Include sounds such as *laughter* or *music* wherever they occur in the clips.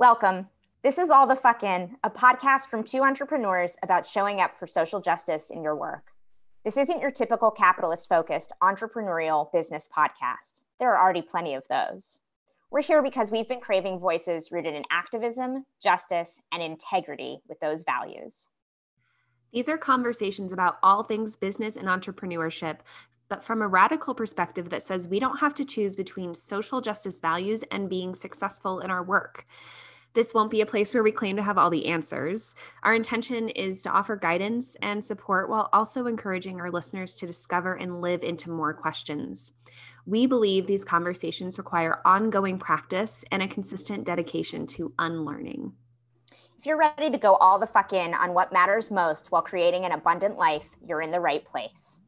Welcome. This is All the Fuck In, a podcast from two entrepreneurs about showing up for social justice in your work. This isn't your typical capitalist focused entrepreneurial business podcast. There are already plenty of those. We're here because we've been craving voices rooted in activism, justice, and integrity with those values. These are conversations about all things business and entrepreneurship, but from a radical perspective that says we don't have to choose between social justice values and being successful in our work. This won't be a place where we claim to have all the answers. Our intention is to offer guidance and support while also encouraging our listeners to discover and live into more questions. We believe these conversations require ongoing practice and a consistent dedication to unlearning. If you're ready to go all the fuck in on what matters most while creating an abundant life, you're in the right place.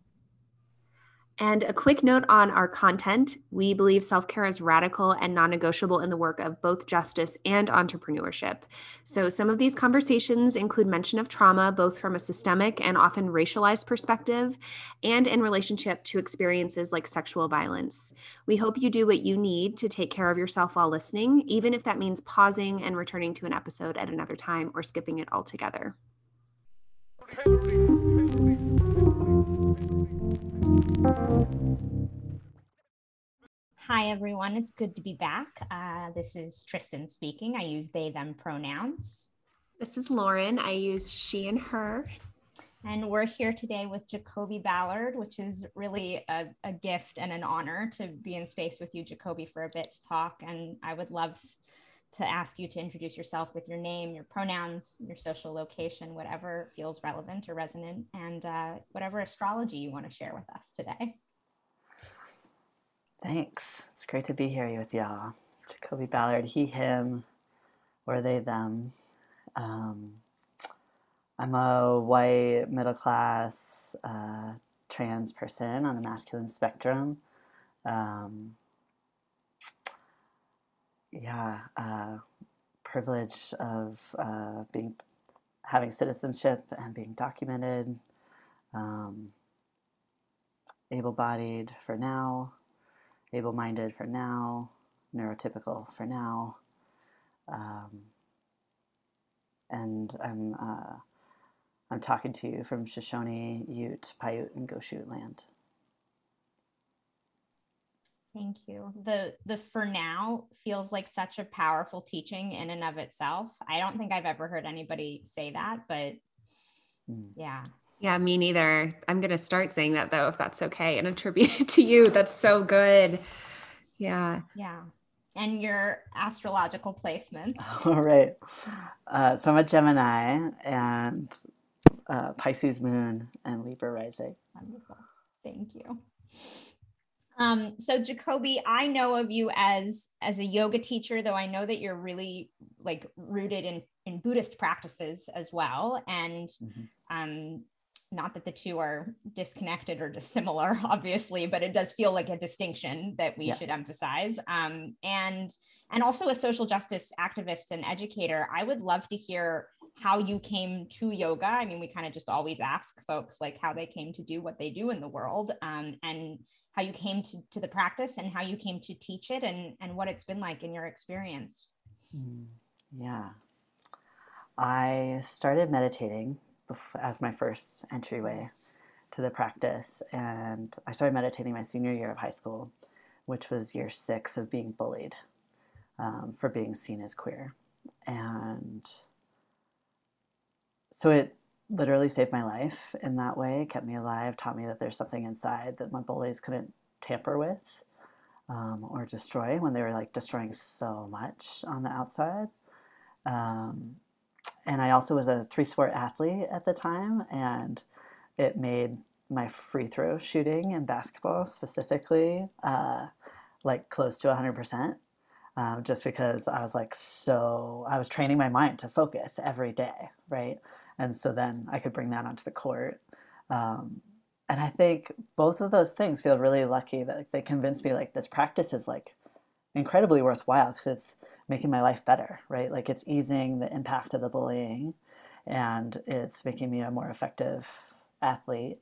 And a quick note on our content we believe self care is radical and non negotiable in the work of both justice and entrepreneurship. So, some of these conversations include mention of trauma, both from a systemic and often racialized perspective, and in relationship to experiences like sexual violence. We hope you do what you need to take care of yourself while listening, even if that means pausing and returning to an episode at another time or skipping it altogether. Hi, everyone. It's good to be back. Uh, this is Tristan speaking. I use they, them pronouns. This is Lauren. I use she and her. And we're here today with Jacoby Ballard, which is really a, a, gift and an honor to be in space with you, Jacoby, for a bit to talk. And I would love to ask you to introduce yourself with your name, your pronouns, your social location, whatever feels relevant or resonant, and uh, whatever astrology you want to share with us today. Thanks. It's great to be here with y'all. Jacoby Ballard, he, him, or they, them. Um, I'm a white, middle class, uh, trans person on the masculine spectrum. Um, yeah, uh, privilege of uh, being having citizenship and being documented. Um, able-bodied for now, able-minded for now, neurotypical for now, um, and I'm uh, I'm talking to you from Shoshone, Ute, Paiute, and Goshute land. Thank you. The the for now feels like such a powerful teaching in and of itself. I don't think I've ever heard anybody say that, but mm. yeah. Yeah, me neither. I'm going to start saying that though if that's okay and attribute it *laughs* to you. That's so good. Yeah. Yeah. And your astrological placements. *laughs* All right. Uh, so I'm a Gemini and uh, Pisces moon and Libra rising. Wonderful. Thank you. Um, so Jacoby, I know of you as as a yoga teacher, though I know that you're really like rooted in in Buddhist practices as well, and mm-hmm. um, not that the two are disconnected or dissimilar, *laughs* obviously, but it does feel like a distinction that we yeah. should emphasize. Um, and and also a social justice activist and educator. I would love to hear how you came to yoga. I mean, we kind of just always ask folks like how they came to do what they do in the world, um, and how you came to, to the practice and how you came to teach it and, and what it's been like in your experience. Mm, yeah. I started meditating as my first entryway to the practice. And I started meditating my senior year of high school, which was year six of being bullied um, for being seen as queer. And so it literally saved my life in that way, kept me alive, taught me that there's something inside that my bullies couldn't tamper with um, or destroy when they were like destroying so much on the outside. Um, and I also was a three sport athlete at the time, and it made my free throw shooting in basketball specifically uh, like close to 100%. Um, just because I was like so, I was training my mind to focus every day, right? And so then I could bring that onto the court. Um, and I think both of those things feel really lucky that they convinced me like this practice is like incredibly worthwhile because it's making my life better, right? Like it's easing the impact of the bullying and it's making me a more effective athlete.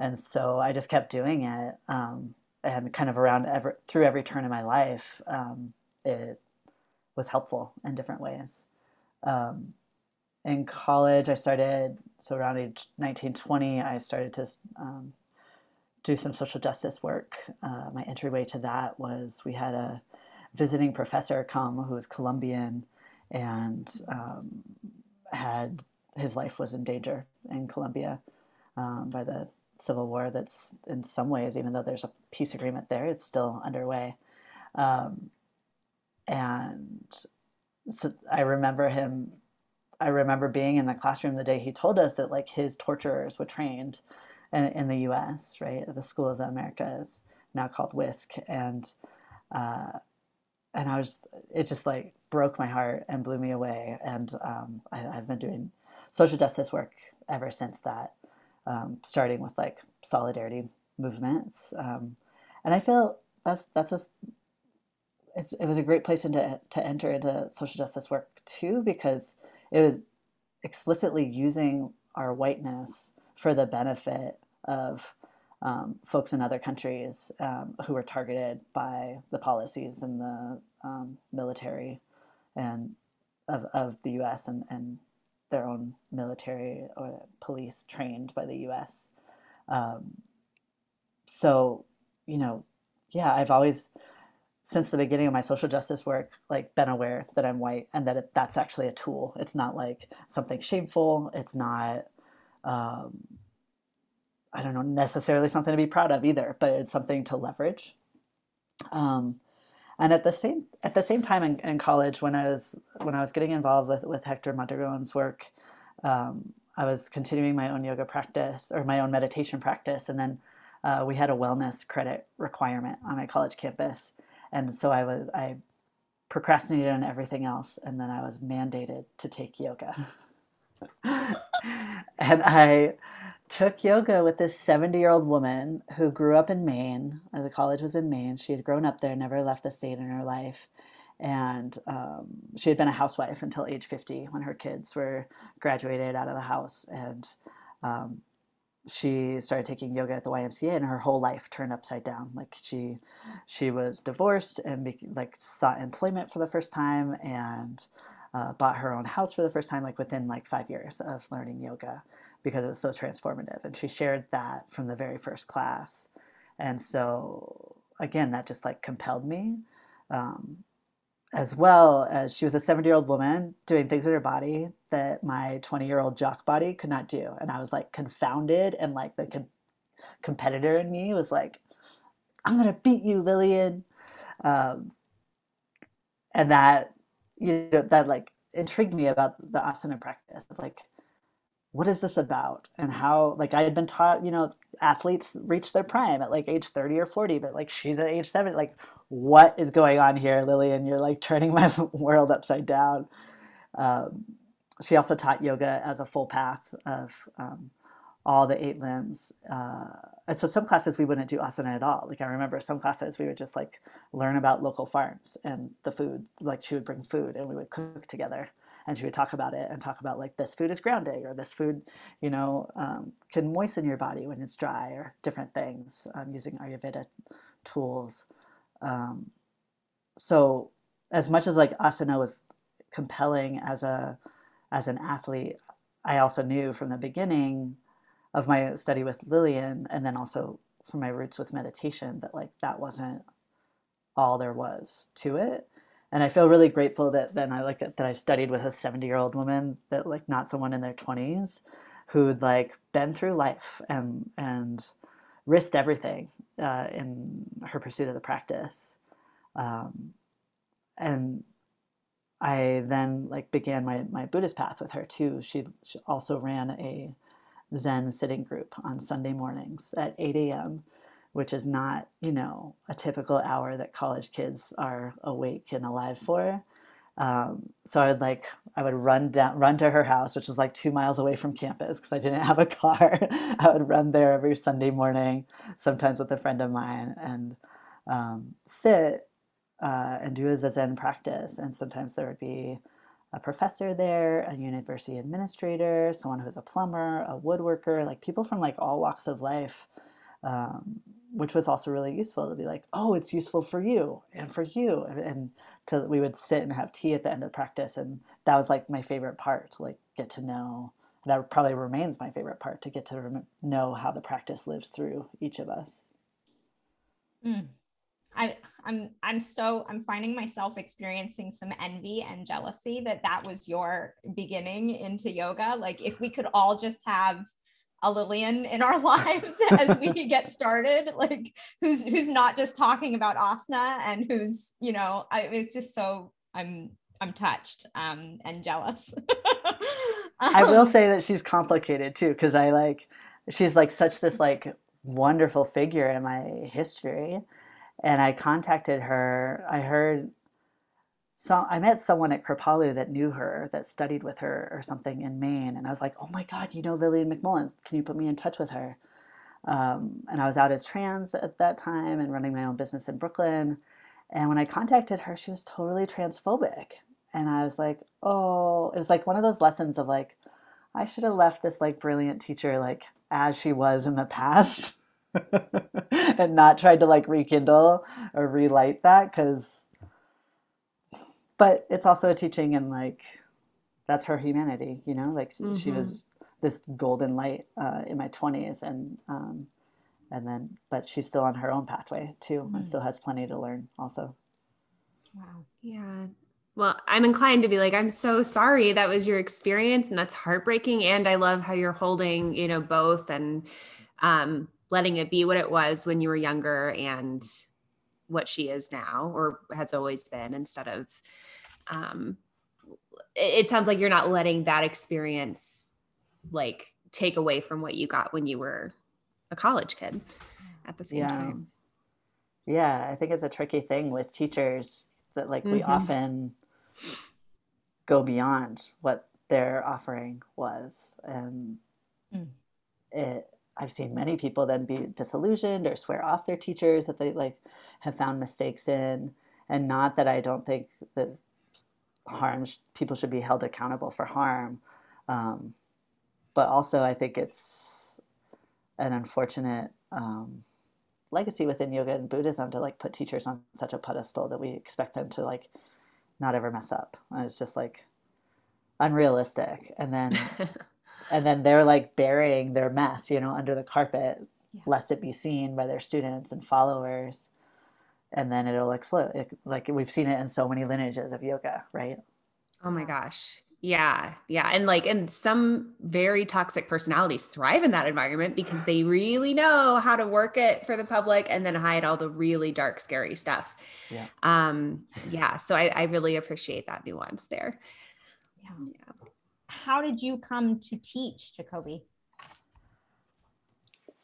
And so I just kept doing it. Um, and kind of around every, through every turn in my life, um, it was helpful in different ways. Um, in college, I started, so around age 19, 20, I started to um, do some social justice work. Uh, my entryway to that was we had a visiting professor come who was Colombian and um, had his life was in danger in Colombia um, by the civil war that's in some ways, even though there's a peace agreement there, it's still underway. Um, and so I remember him I remember being in the classroom the day he told us that like his torturers were trained in, in the U.S. right the School of the Americas now called WHINSEC and uh, and I was it just like broke my heart and blew me away and um, I, have been doing social justice work ever since that um, starting with like solidarity movements um, and I feel that's that's a it was a great place into, to enter into social justice work too because it was explicitly using our whiteness for the benefit of um, folks in other countries um, who were targeted by the policies and the um, military and of, of the U.S. And, and their own military or police trained by the U.S. Um, so, you know, yeah, I've always since the beginning of my social justice work like been aware that i'm white and that it, that's actually a tool. It's not like something shameful. It's not um, i don't know necessarily something to be proud of either but it's something to leverage. Um, and at the same at the same time in, in, college when i was when i was getting involved with with hector mondragon's work um, i was continuing my own yoga practice or my own meditation practice. And then uh, we had a wellness credit requirement on my college campus and so I was I procrastinated on everything else, and then I was mandated to take yoga. *laughs* and I took yoga with this 70 year old woman who grew up in Maine. Uh, the college was in Maine. She had grown up there, never left the state in her life. And um, she had been a housewife until age 50 when her kids were graduated out of the house. And um, she started taking yoga at the YMCA and her whole life turned upside down. Like she she was divorced and be, like sought employment for the first time and uh, bought her own house for the first time like within like five years of learning yoga because it was so transformative. And she shared that from the very first class. And so again, that just like compelled me. Um, as well as she was a 70 year old woman doing things in her body that my 20 year old jock body could not do. And I was like confounded, and like the com- competitor in me was like, I'm going to beat you, Lillian. Um, and that, you know, that like intrigued me about the asana practice. Like, what is this about? And how like i had been taught you know athletes reach their prime at like age 30 or 40 but like she's at age 70 like what is going on here lillian you're like *laughs* turning my world upside down. Um, she also taught yoga as a full path of um, all the eight limbs uh, and so some classes we wouldn't do asana at all. Like i remember some classes we would just like learn about local farms and the food like she would bring food and we would cook together and she would talk about it and talk about like this food is grounding or this food you know um, can moisten your body when it's dry or different things um, using ayurveda tools. Um, so as much as like asana was compelling as a as an athlete i also knew from the beginning of my study with lillian and then also from my roots with meditation that like that wasn't all there was to it and I feel really grateful that then I like that I studied with a 70 year old woman that like not someone in their 20s who'd like been through life and and risked everything uh, in her pursuit of the practice um, and I then like began my, my Buddhist path with her too. She, she also ran a Zen sitting group on Sunday mornings at 8 a.m which is not, you know, a typical hour that college kids are awake and alive for. Um, so I would like I would run down run to her house, which was like two miles away from campus because I didn't have a *laughs* car. I would run there every Sunday morning, sometimes with a friend of mine, and um, sit uh, and do a zazen practice. And sometimes there would be a professor there, a university administrator, someone who's a plumber, a woodworker, like people from like all walks of life um, which was also really useful to be like, oh, it's useful for you and for you, and, and to we would sit and have tea at the end of practice and that was like my favorite part to like get to know that probably remains my favorite part to get to know how the practice lives through each of us mm. I, I'm I'm so I'm finding myself experiencing some envy and jealousy that that was your beginning into yoga. Like if we could all just have a Lillian in our *laughs* lives as we *laughs* get started, like who's who's not just talking about asana and who's you know I, it's just so I'm I'm touched um, and jealous. um, *laughs* I will say that she's complicated too because I like she's like such this like wonderful figure in my history, and I contacted her. I heard so I met someone at Kripalu that knew her, that studied with her or something in Maine, and I was like, "Oh my God, you know Lillian McMullen? Can you put me in touch with her?" Um, and I was out as trans at that time and running my own business in Brooklyn. And when I contacted her, she was totally transphobic, and I was like, "Oh!" It was like one of those lessons of like, I should have left this like brilliant teacher like as she was in the past, *laughs* *laughs* and not tried to like rekindle or relight that because but it's also a teaching and like that's her humanity you know like mm-hmm. she was mm-hmm. this golden light uh, in my 20s and um, and then but she's still on her own pathway too mm-hmm. and still has plenty to learn also wow yeah well i'm inclined to be like i'm so sorry that was your experience and that's heartbreaking and i love how you're holding you know both and um, letting it be what it was when you were younger and what she is now or has always been instead of um, it, sounds like you're not letting that experience like take away from what you got when you were a college kid at the same yeah. time. Yeah, I think it's a tricky thing with teachers that like mm-hmm. we often go beyond what their offering was and mm. it I've seen many people then be disillusioned or swear off their teachers that they like have found mistakes in and not that I don't think that harm people should be held accountable for harm. Um, but also i think it's an unfortunate um, legacy within yoga and buddhism to like put teachers on such a pedestal that we expect them to like not ever mess up. And it's just like unrealistic. And then *laughs* and then they're like burying their mess you know under the carpet yeah. lest it be seen by their students and followers and then it'll explode. It, like we've seen it in so many lineages of yoga, right? Oh my gosh. Yeah. Yeah. And like, and some very toxic personalities thrive in that environment because they really know how to work it for the public and then hide all the really dark, scary stuff. Yeah. Um, yeah. So I, I really appreciate that nuance there. Yeah. yeah. How did you come to teach, Jacoby?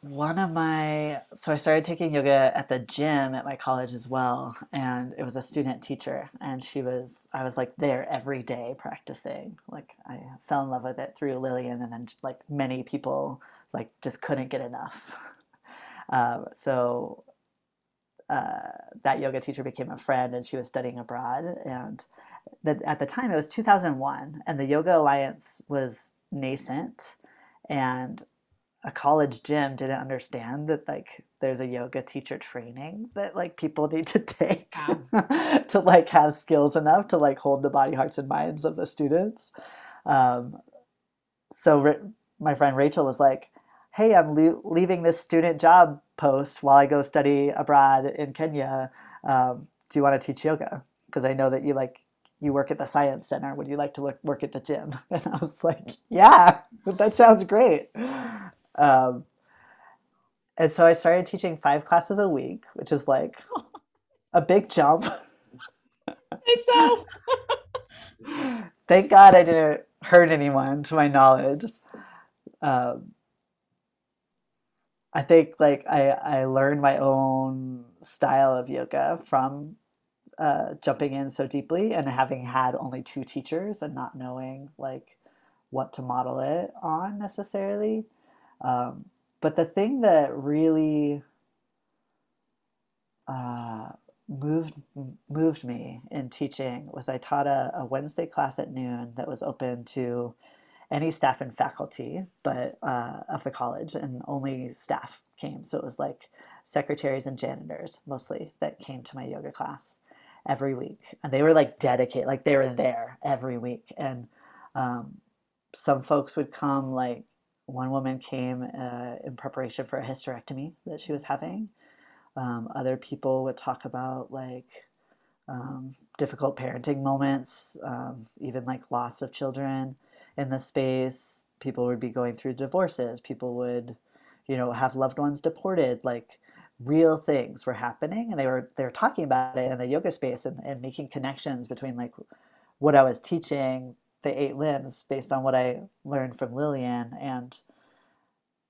One of my so i started taking yoga at the gym at my college as well and it was a student teacher and she was i was like there every day practicing. Like i fell in love with it through lillian and then like many people like just couldn't get enough. Um, *laughs* so uh, that yoga teacher became a friend and she was studying abroad and the, at the time it was 2001 and the yoga alliance was nascent and a college gym didn't understand that like there's a yoga teacher training that like people *laughs* need to take *laughs* to like have skills enough to like hold the body hearts and minds of the students. Um, so my friend rachel was like hey i'm le- leaving this student job post while i go study abroad in kenya. Um, do you want to teach yoga? Because i know that you like you work at the science center. Would you like to work at the gym? *laughs* And i was like yeah that sounds great um, and so I started teaching five classes a week, which is like *laughs* a big jump. so. *laughs* Thank God I didn't hurt anyone, to my knowledge. Um, I think like I, I learned my own style of yoga from uh, jumping in so deeply and having had only two teachers and not knowing like what to model it on necessarily. Um, but the thing that really uh, moved moved me in teaching was I taught a, a, Wednesday class at noon that was open to any staff and faculty, but uh, of the college, and only staff came. So it was like secretaries and janitors mostly that came to my yoga class. every week. And they were like dedicated, like they were there every week. And um, some folks would come, like one woman came uh, in preparation for a hysterectomy that she was having. Um, other people would talk about like um, difficult parenting moments, um, even like loss of children in the space. People would be going through divorces. People would, you know, have loved ones deported. Like real things were happening, and they were they were talking about it in the yoga space and, and making connections between like what I was teaching, the eight limbs, based on what I learned from Lillian and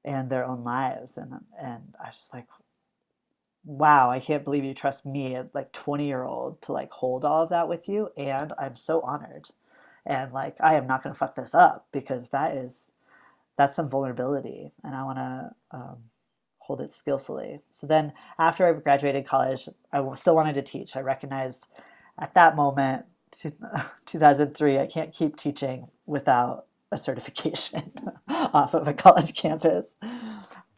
and their own lives. And and I was just like, wow, I can't believe you trust me, like 20 year old, to like hold all of that with you. And I'm so honored. And like, I am not to fuck this up because that is, that's some vulnerability. And I want to um, hold it skillfully. So then after I graduated college, I still wanted to teach. I recognized at that moment, 2003, *laughs* I can't keep teaching without a certification *laughs* off of a college campus.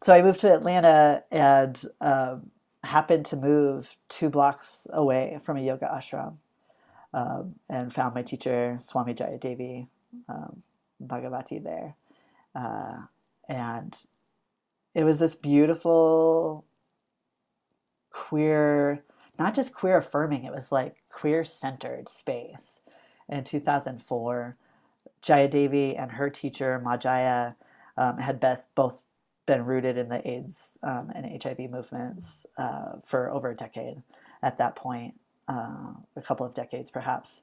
So I moved to Atlanta and um, happened to move two blocks away from a yoga ashram um, and found my teacher, Swami Jayadevi um, Bhagavati, there. Uh, and it was this beautiful queer, not just queer affirming, it was like queer centered space. In 2004, Jaya Jayadevi and her teacher, Ma Jaya, um, had both been rooted in the AIDS um, and HIV movements uh, for over a decade at that point, uh, a couple of decades perhaps.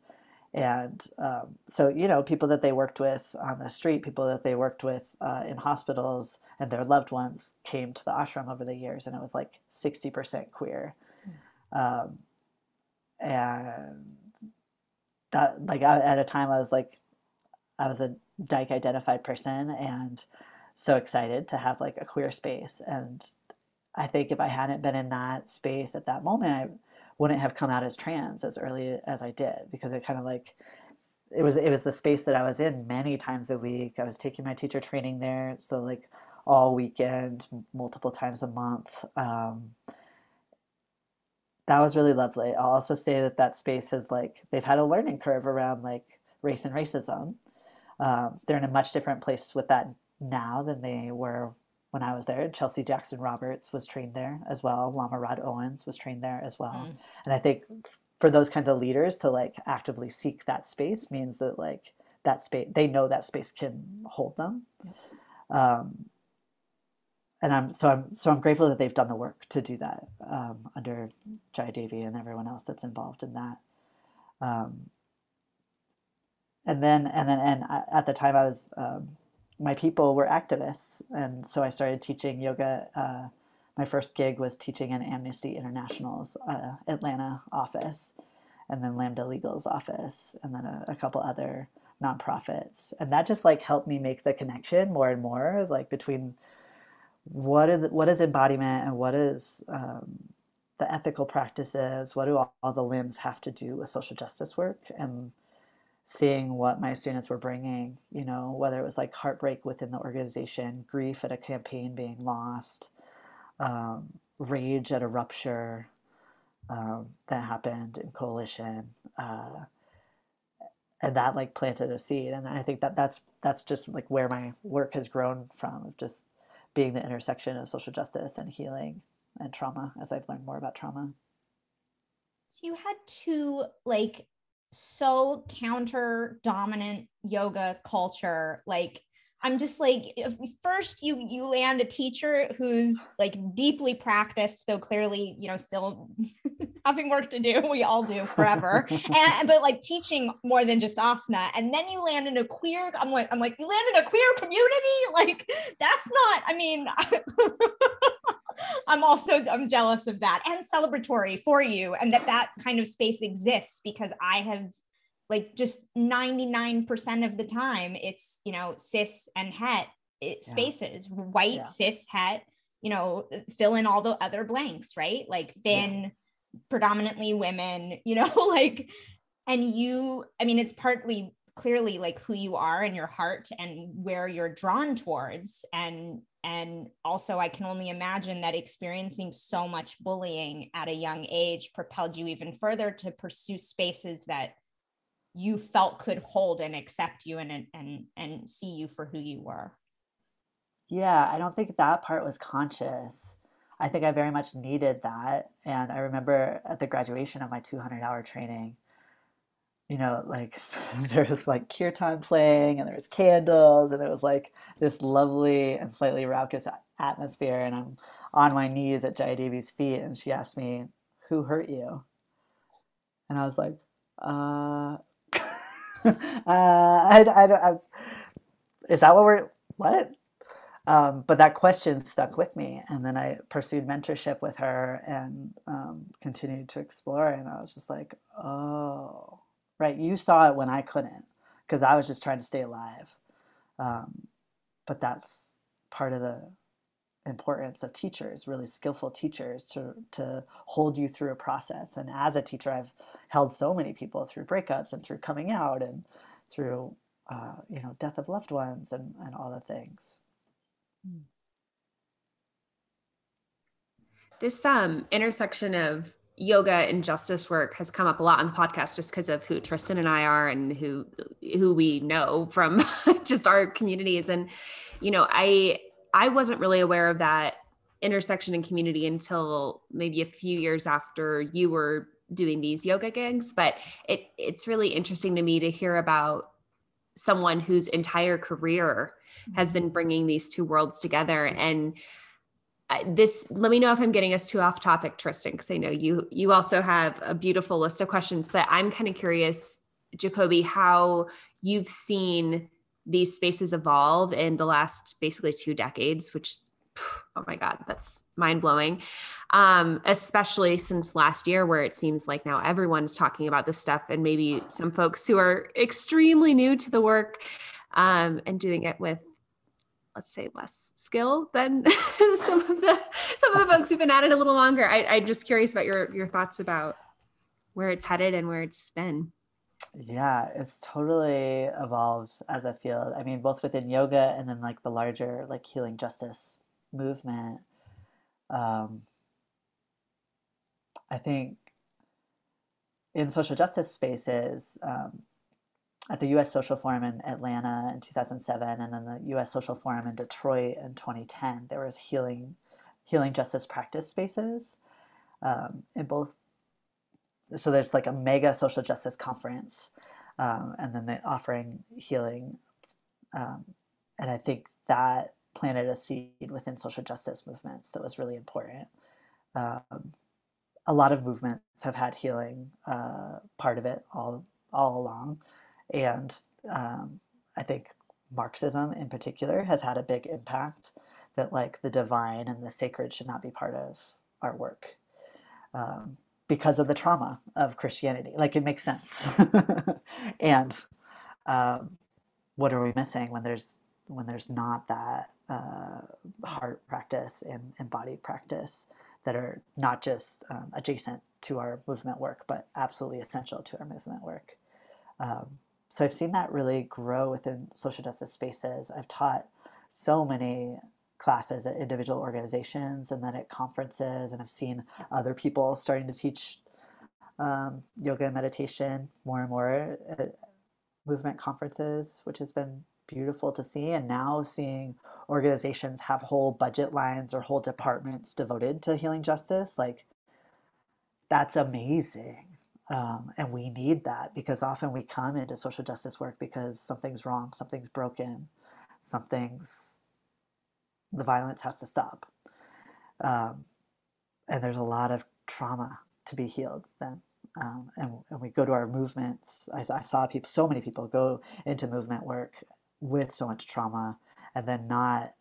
And um, so, you know, people that they worked with on the street, people that they worked with uh, in hospitals, and their loved ones came to the ashram over the years, and it was like 60% queer. Um, and that, like, at a time, I was like, I was a dyke identified person, and so excited to have like a queer space. And I think if I hadn't been in that space at that moment, I wouldn't have come out as trans as early as I did because it kind of like it was it was the space that I was in many times a week. I was taking my teacher training there, so like all weekend, multiple times a month. Um, that was really lovely. I'll also say that that space has like they've had a learning curve around like race and racism. Um, they're in a much different place with that now than they were when I was there. Chelsea Jackson Roberts was trained there as well. Lama Rod Owens was trained there as well. Mm. And I think for those kinds of leaders to like actively seek that space means that like that space they know that space can hold them. Um, and I'm so I'm so I'm grateful that they've done the work to do that um, under Jayadevi and everyone else that's involved in that. Um, and then and then and at the time I was um, my people were activists, and so I started teaching yoga. Uh, my first gig was teaching in Amnesty International's uh, Atlanta office, and then Lambda Legal's office, and then a, a, couple other nonprofits, and that just like helped me make the connection more and more, like between what is what is embodiment and what is um, the ethical practices, what do all, all the limbs have to do with social justice work, and seeing what my students were bringing, you know, whether it was like heartbreak within the organization, grief at a campaign being lost, um, rage at a rupture um, that happened in coalition. Uh, and that like planted a seed. And I think that that's, that's just like where my work has grown from, just being the intersection of social justice and healing and trauma as I've learned more about trauma. So you had two like so counter dominant yoga culture like i'm just like first you you land a teacher who's like deeply practiced though clearly you know still *laughs* having work to do. *laughs* We all do *laughs* forever. And but like teaching more than just asana. And then you land in a queer i'm like i'm like you land in a queer community? *laughs* Like that's not i mean I'm also I'm jealous of that. And celebratory for you and that that kind of space exists because I have like just 99% of the time it's you know cis and het it, yeah. spaces. White yeah. cis het you know fill in all the other blanks right? Like thin yeah. Predominantly women you know *laughs* like and you i mean it's partly clearly like who you are in your heart and where you're drawn towards. And and also i can only imagine that experiencing so much bullying at a young age propelled you even further to pursue spaces that you felt could hold and accept you and and and see you for who you were. Yeah i don't think that part was conscious i think i very much needed that and i remember at the graduation of my 200 hour training you know, like *laughs* there was like kirtan playing and there was candles and it was like this lovely and slightly raucous atmosphere. And I'm on my knees at Jaya Devi's feet and she asked me, Who hurt you? And I was like, uh, *laughs* uh I, I don't, I, is that what we're, what? Um, but that question stuck with me. And then I pursued mentorship with her and um, continued to explore. And I was just like, oh, right? You saw it when I couldn't because I was just trying to stay alive. Um, but that's part of the importance of teachers, really skillful teachers, to to hold you through a process. And as a teacher, I've held so many people through breakups and through coming out and through uh, you know death of loved ones and and all the things. This um intersection of yoga and justice work has come up a lot on the podcast just because of who Tristan and I are and who who we know from *laughs* just our communities. And you know I I wasn't really aware of that intersection and community until maybe a few years after you were doing these yoga gigs. But it it's really interesting to me to hear about someone whose entire career has been bringing these two worlds together. And this let me know if i'm getting us too off topic tristan because i know you you also have a beautiful list of questions but i'm kind of curious jacoby how you've seen these spaces evolve in the last basically two decades which oh my god that's mind-blowing. Um, especially since last year where it seems like now everyone's talking about this stuff and maybe some folks who are extremely new to the work um, and doing it with let's say less skill than *laughs* some of the some of the folks who've been at it a little longer. I, I'm just curious about your your thoughts about where it's headed and where it's been. Yeah, it's totally evolved as a field. I mean, both within yoga and then like the larger like healing justice movement. Um, I think in social justice spaces, um, at the U.S. Social Forum in Atlanta in 2007, and then the U.S. Social Forum in Detroit in 2010. There was healing, healing justice practice spaces, um, in both. So there's like a mega social justice conference, um, and then they offering healing, um, and I think that planted a seed within social justice movements that was really important. Um, a lot of movements have had healing uh, part of it all all along. And um, I think Marxism in particular has had a big impact that like the divine and the sacred should not be part of our work um, because of the trauma of Christianity. Like it makes sense. *laughs* and um, what are we missing when there's when there's not that uh, heart practice and, body practice that are not just um, adjacent to our movement work, but absolutely essential to our movement work. Um, so I've seen that really grow within social justice spaces. I've taught so many classes at individual organizations and then at conferences, and I've seen other people starting to teach um, yoga and meditation more and more at movement conferences, which has been beautiful to see. And now seeing organizations have whole budget lines or whole departments devoted to healing justice, like that's amazing. Um, and we need that because often we come into social justice work because something's wrong, something's broken, something's, the violence has to stop. Um, and there's a lot of trauma to be healed then. Um, and, and we go to our movements. I, I saw people, so many people go into movement work with so much trauma and then not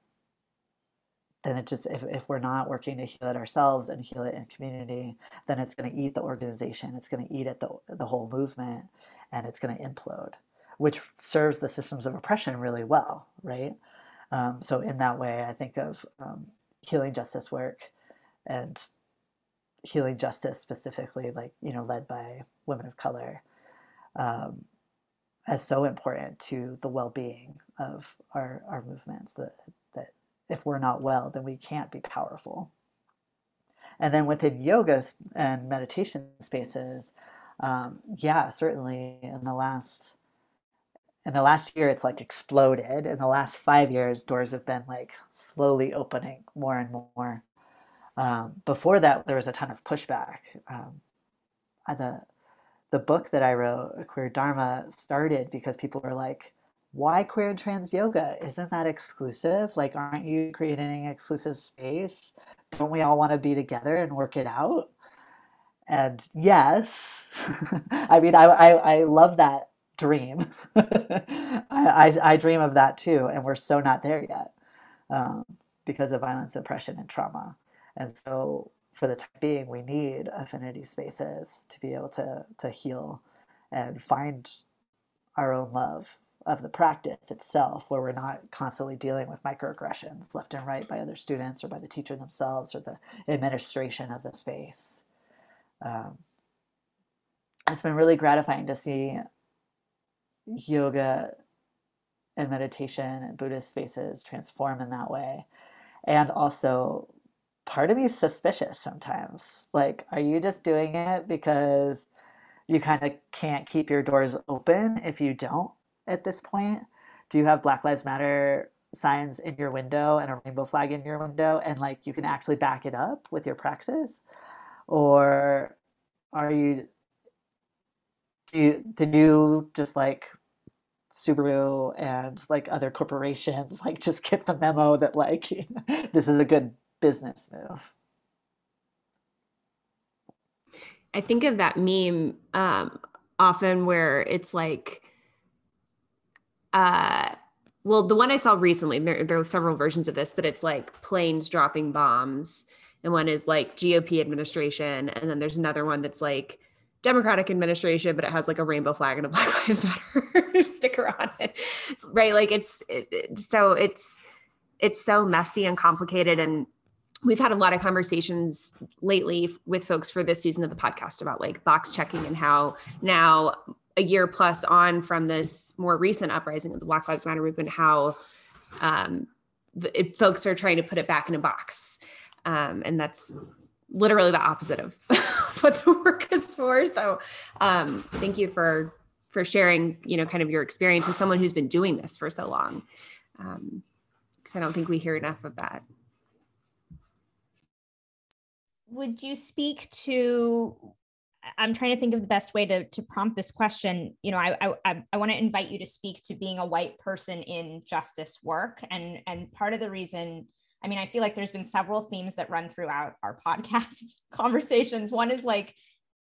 then it just if, if we're not working to heal it ourselves and heal it in community then it's going to eat the organization it's going to eat at the, the whole movement and it's going to implode which serves the systems of oppression really well right? Um, so in that way i think of um, healing justice work and healing justice specifically like you know led by women of color um, as so important to the well-being of our, our movements that if we're not well then we can't be powerful. And then within yoga and meditation spaces um, yeah certainly in the last in the last year it's like exploded. In the last five years doors have been like slowly opening more and more. Um, before that there was a ton of pushback. Um, the the book that I wrote, Queer Dharma, started because people were like, why queer and trans yoga? Isn't that exclusive? Like, aren't you creating an exclusive space? Don't we all want to be together and work it out? And yes, *laughs* I mean, I, I, I love that dream. *laughs* I, I, I, dream of that too. And we're so not there yet um, because of violence, oppression, and trauma. And so for the time being, we need affinity spaces to be able to, to heal and find our own love of the practice itself, where we're not constantly dealing with microaggressions left and right by other students or by the teacher themselves or the administration of the space. Um, it's been really gratifying to see yoga and meditation and Buddhist spaces transform in that way. And also part of me is suspicious sometimes. Like, are you just doing it because you kind of can't keep your doors open if you don't at this point? Do you have Black Lives Matter signs in your window and a rainbow flag in your window and like you can actually back it up with your praxis? Or are you do you, did you just like Subaru and like other corporations *laughs* like just get the memo that like *laughs* this is a good business move. I think of that meme um, often where it's like, uh, well, the one I saw recently, there, there are several versions of this, but it's like planes dropping bombs. And one is like GOP administration. And then there's another one that's like Democratic administration, but it has like a rainbow flag and a *laughs* Black Lives Matter *laughs* sticker on it. Right. Like it's it, it, so it's, it's so messy and complicated. And we've had a lot of conversations lately with folks for this season of the podcast about like box checking and how now a year plus on from this more recent uprising of the black lives matter movement how um, it, folks are trying to put it back in a box. Um, and that's literally the opposite of *laughs* what the work is for. So um, thank you for for sharing you know kind of your experience as someone who's been doing this for so long. Because um, i don't think we hear enough of that. Would you speak to i'm trying to think of the best way to, to prompt this question. You know i i, I want to invite you to speak to being a white person in justice work. And and part of the reason i mean i feel like there's been several themes that run throughout our *laughs* podcast conversations. One is like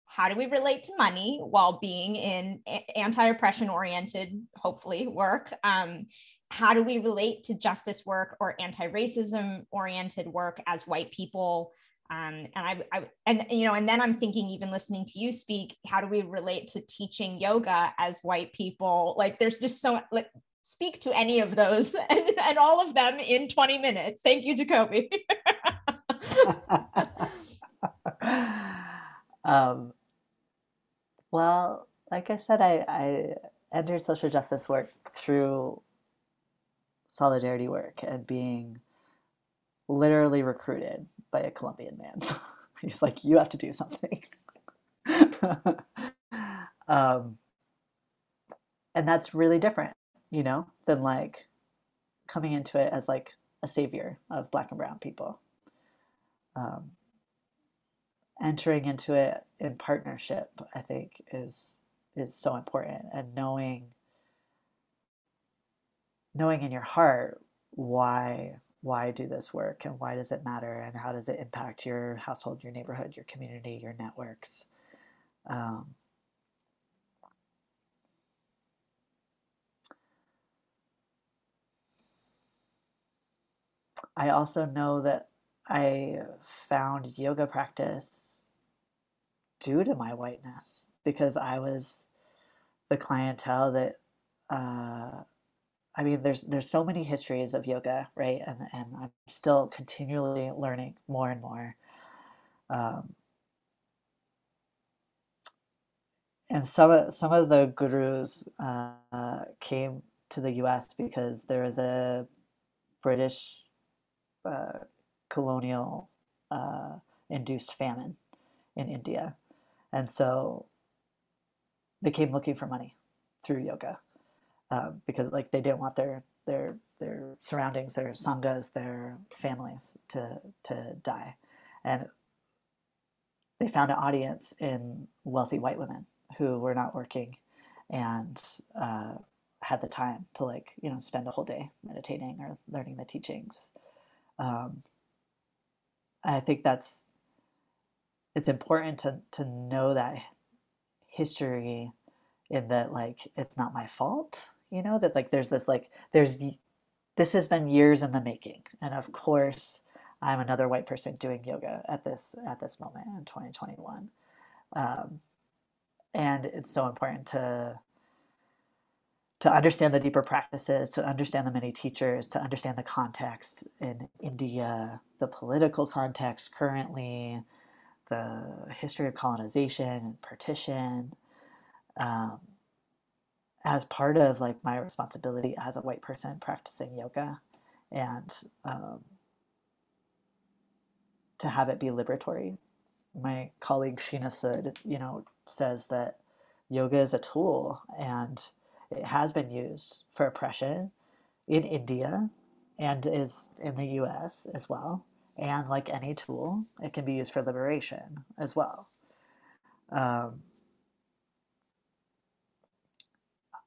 how do we relate to money while being in anti-oppression oriented hopefully work? Um, how do we relate to justice work or anti-racism oriented work as white people um, and I, I and you know and then i'm thinking even listening to you speak how do we relate to teaching yoga as white people? Like there's just so like speak to any of those *laughs* and, and all of them in 20 minutes. Thank you jacoby. *laughs* Um, well like i said i i entered social justice work through solidarity work and being literally recruited by a Colombian man. *laughs* He's like, you have to do something. *laughs* um, and that's really different, you know, than like coming into it as like a savior of black and brown people. Um, entering into it in partnership, I think, is is so important, and knowing knowing in your heart why why do this work and why does it matter and how does it impact your household, your neighborhood, your community, your networks. Um, I also know that I found yoga practice due to my whiteness because I was the clientele that uh, I mean, there's there's so many histories of yoga, right? And and I'm still continually learning more and more. Um, and some of some of the gurus uh, came to the U.S. because there was a British uh, colonial uh, induced famine in India, and so they came looking for money through yoga um, because like they didn't want their their their surroundings, their sanghas, their families to to die, and they found an audience in wealthy white women who were not working and uh, had the time to like you know spend a whole day meditating or learning the teachings. Um, I think that's it's important to to know that history in that like it's not my fault you know that like there's this like there's this has been years in the making. And of course i'm another white person doing yoga at this at this moment in 2021 um, and it's so important to to understand the deeper practices to understand the many teachers to understand the context in india the political context currently the history of colonization and partition. Um, as part of like my responsibility as a white person practicing yoga and um, to have it be liberatory. My colleague sheena Sood, you know says that yoga is a tool and it has been used for oppression in india and is in the us as well. And like any tool it can be used for liberation as well. Um,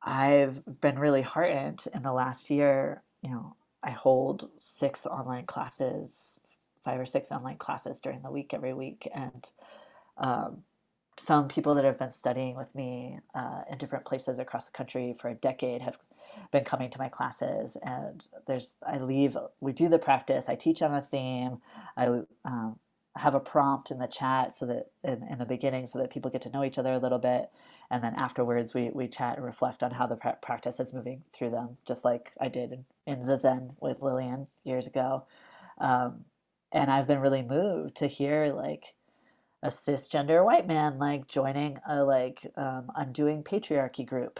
I've been really heartened in the last year. You know, I hold six online classes, five or six online classes during the week every week, and um, some people that have been studying with me uh, in different places across the country for a decade have been coming to my classes and there's i leave we do the practice i teach on a theme i um, have a prompt in the chat so that in, in the beginning so that people get to know each other a little bit and then afterwards we, we chat and reflect on how the pra- practice is moving through them just like i did in, in zazen with lillian years ago. Um, and i've been really moved to hear like a cisgender white man like joining a like um, undoing patriarchy group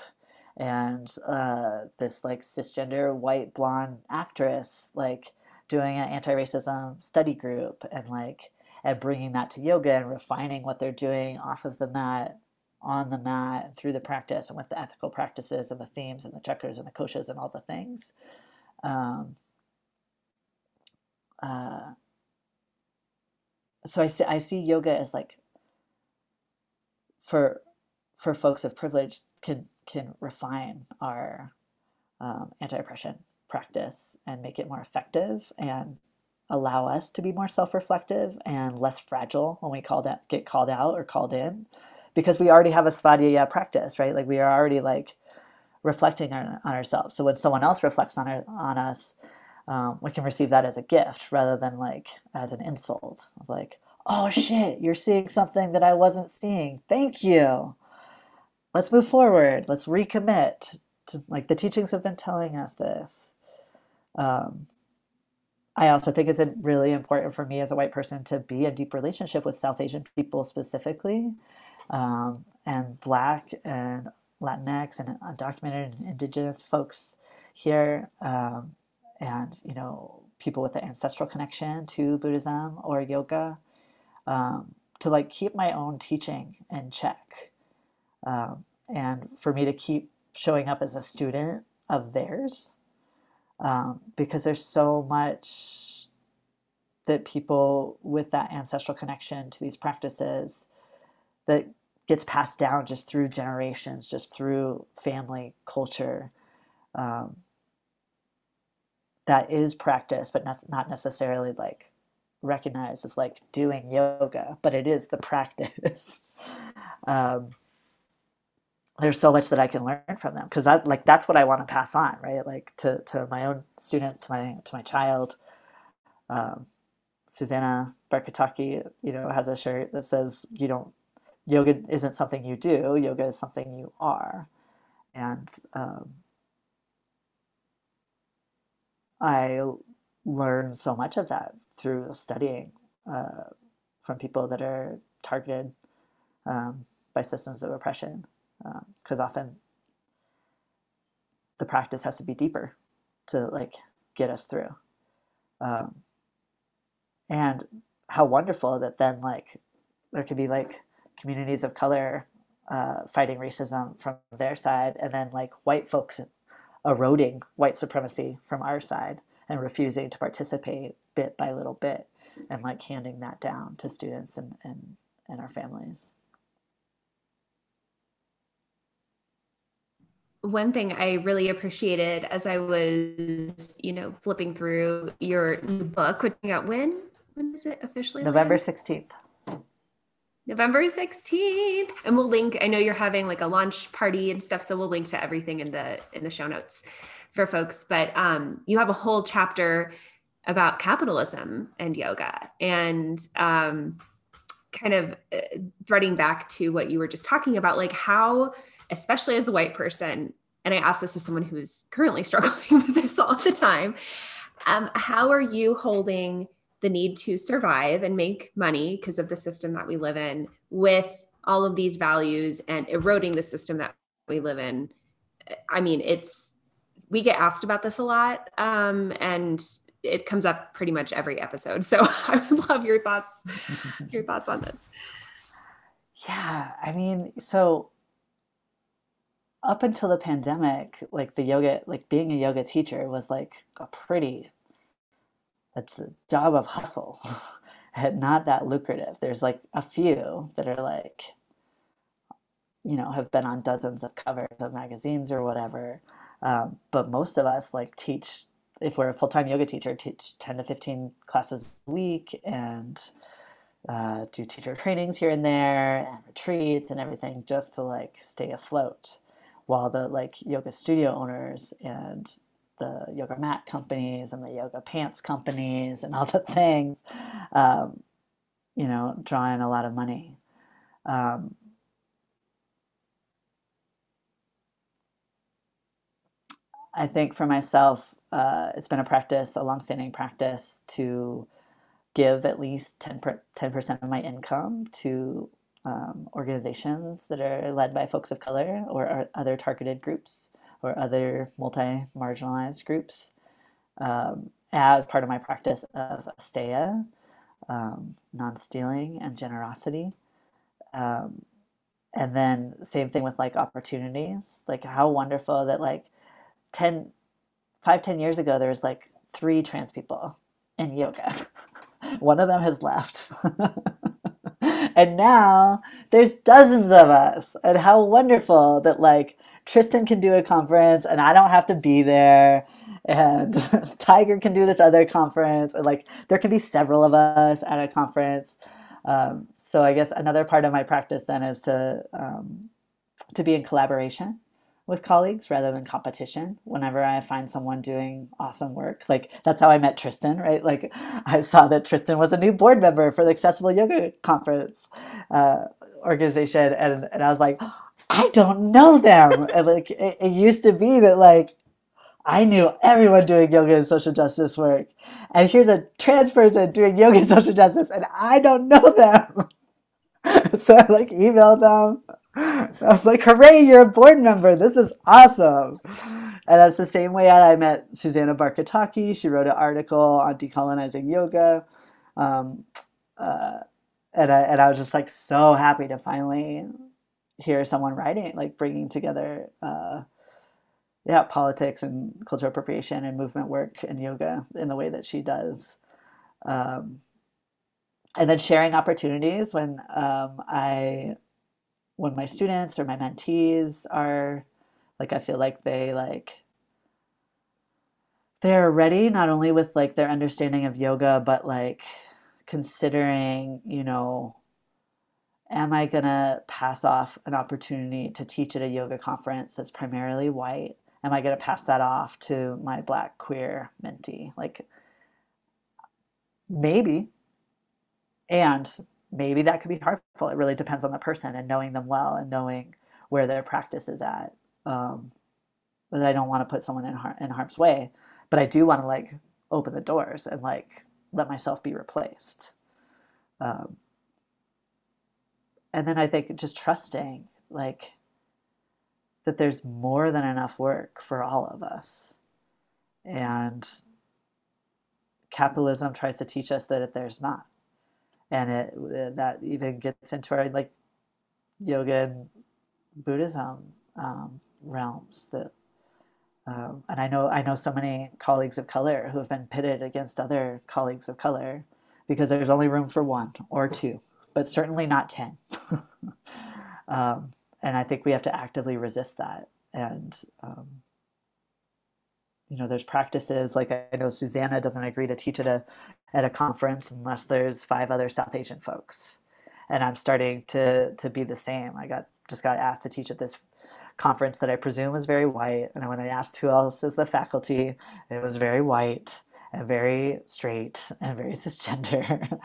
and uh, this like cisgender white blonde actress like doing an anti-racism study group and like and bringing that to yoga and refining what they're doing off of the mat on the mat and through the practice and with the ethical practices and the themes and the chakras and the koshas and all the things. Um, uh, so I see, I see yoga as like for for folks of privilege can can refine our um, anti-oppression practice and make it more effective and allow us to be more self-reflective and less fragile when we call that get called out or called in because we already have a svadhyaya practice right? Like we are already like reflecting on, on ourselves. So when someone else reflects on, our, on us um, we can receive that as a gift rather than like as an insult like oh shit you're seeing something that i wasn't seeing. Thank you. Let's move forward. Let's recommit to, like the teachings have been telling us this. Um, i also think it's really important for me as a white person to be in deep relationship with south asian people specifically um, and black and latinx and undocumented and indigenous folks here um, and you know people with the ancestral connection to buddhism or yoga um, to like keep my own teaching in check um, and for me to keep showing up as a student of theirs um, because there's so much that people with that ancestral connection to these practices that gets passed down just through generations just through family culture um, that is practice but not, not necessarily like recognized as like doing yoga but it is the practice *laughs* um, there's so much that I can learn from them because that like that's what I want to pass on, right? Like to, to my own students, to my to my child. Um, Susanna Barkataki, you know, has a shirt that says you don't yoga isn't something you do, yoga is something you are. And um, I learned so much of that through studying uh, from people that are targeted um, by systems of oppression because um, often the practice has to be deeper to like get us through um, and how wonderful that then like there could be like communities of color uh, fighting racism from their side and then like white folks eroding white supremacy from our side and refusing to participate bit by little bit and like handing that down to students and, and, and our families. One thing I really appreciated as I was, you know, flipping through your book, which out when? When is it officially? November 16th. November 16th. And we'll link, I know you're having like a launch party and stuff, so we'll link to everything in the in the show notes for folks. But um, you have a whole chapter about capitalism and yoga and um, kind of uh, threading back to what you were just talking about, like how, especially as a white person, and I ask this to someone who's currently *laughs* struggling with this all the time, um, how are you holding the need to survive and make money because of the system that we live in with all of these values and eroding the system that we live in? I mean, it's we get asked about this a lot um, and it comes up pretty much every episode so *laughs* i would love your thoughts *laughs* your thoughts on this yeah i mean so up until the pandemic like the yoga like being a yoga teacher was like a pretty it's a job of hustle *laughs* and not that lucrative there's like a few that are like you know have been on dozens of covers of magazines or whatever um, but most of us like teach, if we're a full time yoga teacher, teach 10 to 15 classes a week and uh, do teacher trainings here and there and retreats and everything just to like stay afloat. While the like yoga studio owners and the yoga mat companies and the yoga pants companies and *laughs* all the things, um, you know, drawing a lot of money. Um, I think for myself, uh, it's been a practice, a longstanding practice, to give at least 10 percent of my income to um, organizations that are led by folks of color or other targeted groups or other multi marginalized groups um, as part of my practice of asteya, um, non stealing, and generosity. Um, and then, same thing with like opportunities. Like, how wonderful that, like, 10, five, 10 years ago, there was like three trans people in yoga. *laughs* One of them has left. *laughs* and now there's dozens of us. And how wonderful that like Tristan can do a conference and I don't have to be there. And *laughs* Tiger can do this other conference. And like there can be several of us at a conference. Um, so I guess another part of my practice then is to um, to be in collaboration with colleagues rather than competition whenever I find someone doing awesome work. Like that's how I met Tristan, right? Like I saw that Tristan was a new board member for the Accessible Yoga Conference uh, organization, and, and I was like, I don't know them. *laughs* and like it, it used to be that like I knew everyone doing yoga and social justice work. And here's a trans person doing yoga and social justice, and I don't know them. *laughs* so I like emailed them I was like, hooray, you're a board member. This is awesome. And that's the same way I met Susanna Barkataki. She wrote an article on decolonizing yoga. Um, uh, and, I, and I was just like so happy to finally hear someone writing, like bringing together, uh, yeah, politics and cultural appropriation and movement work and yoga in the way that she does. Um, and then sharing opportunities when um, I when my students or my mentees are like I feel like they like they're ready not only with like their understanding of yoga but like considering, you know, am I going to pass off an opportunity to teach at a yoga conference that's primarily white? Am I going to pass that off to my black queer mentee? Like maybe. And maybe that could be harmful. It really depends on the person and knowing them well and knowing where their practice is at. Um, but I don't want to put someone in, har- in harm's way, but I do want to like open the doors and like let myself be replaced. Um, and then I think just trusting like that there's more than enough work for all of us. And capitalism tries to teach us that there's not. And it that even gets into our like yoga and Buddhism um, realms that um, and I know I know so many colleagues of color who have been pitted against other colleagues of color because there's only room for one or two, but certainly not ten. *laughs* um, and I think we have to actively resist that. And um, you know, there's practices like I know Susanna doesn't agree to teach at a at a conference unless there's five other South Asian folks, and I'm starting to to be the same. I got just got asked to teach at this conference that I presume was very white. And when I asked who else is the faculty, it was very white and very straight and very *laughs* cisgender.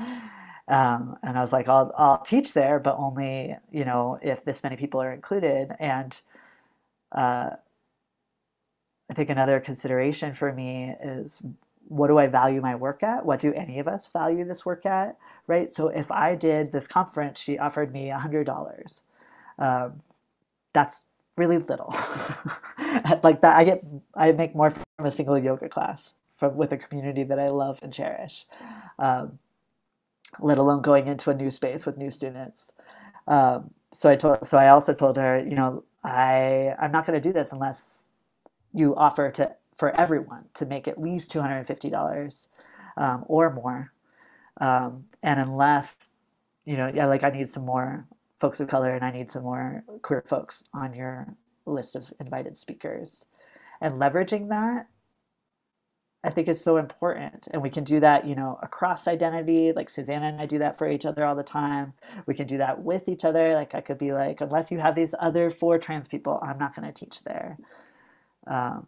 Um, and I was like, I'll, I'll teach there, but only, you know, if this many people are included. And uh, I think another consideration for me is what do I value my work at? What do any of us value this work at? Right. So if I did this conference, she offered me a hundred dollars. Um, that's really little. *laughs* like that, I get I make more from a single yoga class from with a community that I love and cherish. Um, let alone going into a new space with new students. Um, so I told, so I also told her, you know, I I'm not going to do this unless you offer to for everyone to make at least two hundred and fifty dollars um, or more, um, and unless you know, yeah, like I need some more folks of color and I need some more queer folks on your list of invited speakers. And leveraging that, I think is so important. And we can do that, you know, across identity. Like Susanna and I do that for each other all the time. We can do that with each other. Like I could be like, unless you have these other four trans people, I'm not going to teach there. Um,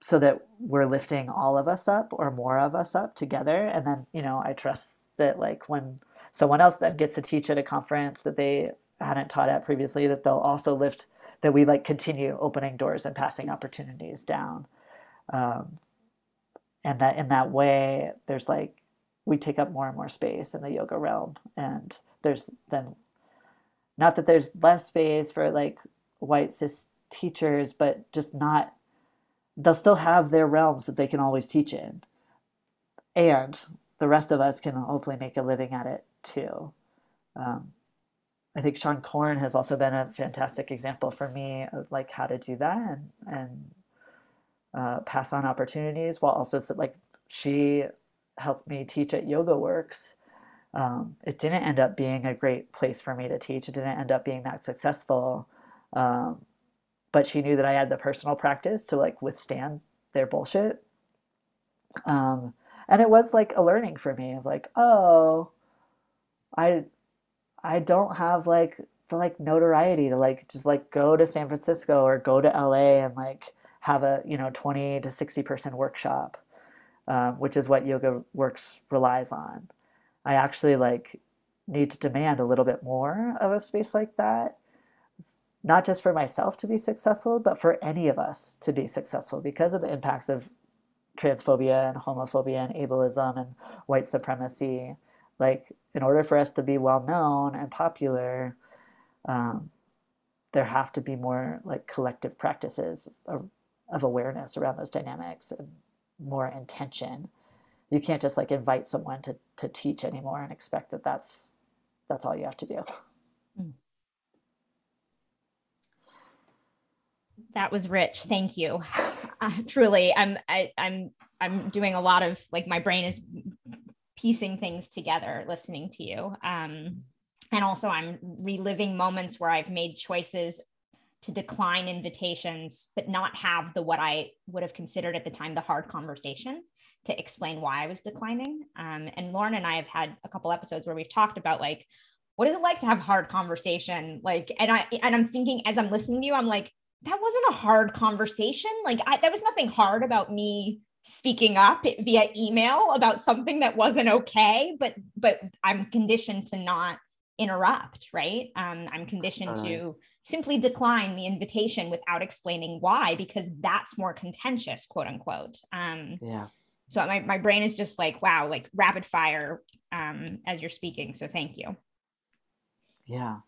so that we're lifting all of us up or more of us up together. And then, you know, I trust that like when someone else then gets to teach at a conference that they hadn't taught at previously that they'll also lift that we like continue opening doors and passing opportunities down um, and that in that way there's like we take up more and more space in the yoga realm. And there's then not that there's less space for like white cis teachers but just not they'll still have their realms that they can always teach in. And the rest of us can hopefully make a living at it too. Um, I think Seane Corn has also been a fantastic example for me of like how to do that. And, and uh, pass on opportunities while also so, like she helped me teach at Yoga Works. Um, it didn't end up being a great place for me to teach. It didn't end up being that successful. Um, but she knew that I had the personal practice to like withstand their bullshit. Um, and it was like a learning for me of like, oh, I I don't have like the like notoriety to like just like go to San Francisco or go to LA and like have a you know 20 to 60 person workshop, um, which is what Yoga Works relies on. I actually like need to demand a little bit more of a space like that, not just for myself to be successful, but for any of us to be successful because of the impacts of transphobia and homophobia and ableism and white supremacy like in order for us to be well known and popular um, there have to be more like collective practices of, awareness around those dynamics and more intention. You can't just like invite someone to, to teach anymore and expect that that's that's all you have to do. Mm. that was rich. Thank you. Uh, truly i'm I, i'm i'm doing a lot of like my brain is piecing things together listening to you. Um, and also i'm reliving moments where i've made choices to decline invitations but not have the what i would have considered at the time the hard conversation to explain why i was declining. Um, and lauren and i have had a couple episodes where we've talked about like what is it like to have hard conversation? Like and i and i'm thinking as i'm listening to you i'm like that wasn't a hard conversation. Like I, was nothing hard about me speaking up via email about something that wasn't okay but but i'm conditioned to not interrupt right um, i'm conditioned uh, to simply decline the invitation without explaining why because that's more contentious quote unquote um, yeah so my, my brain is just like wow like rapid fire um, as you're speaking so thank you yeah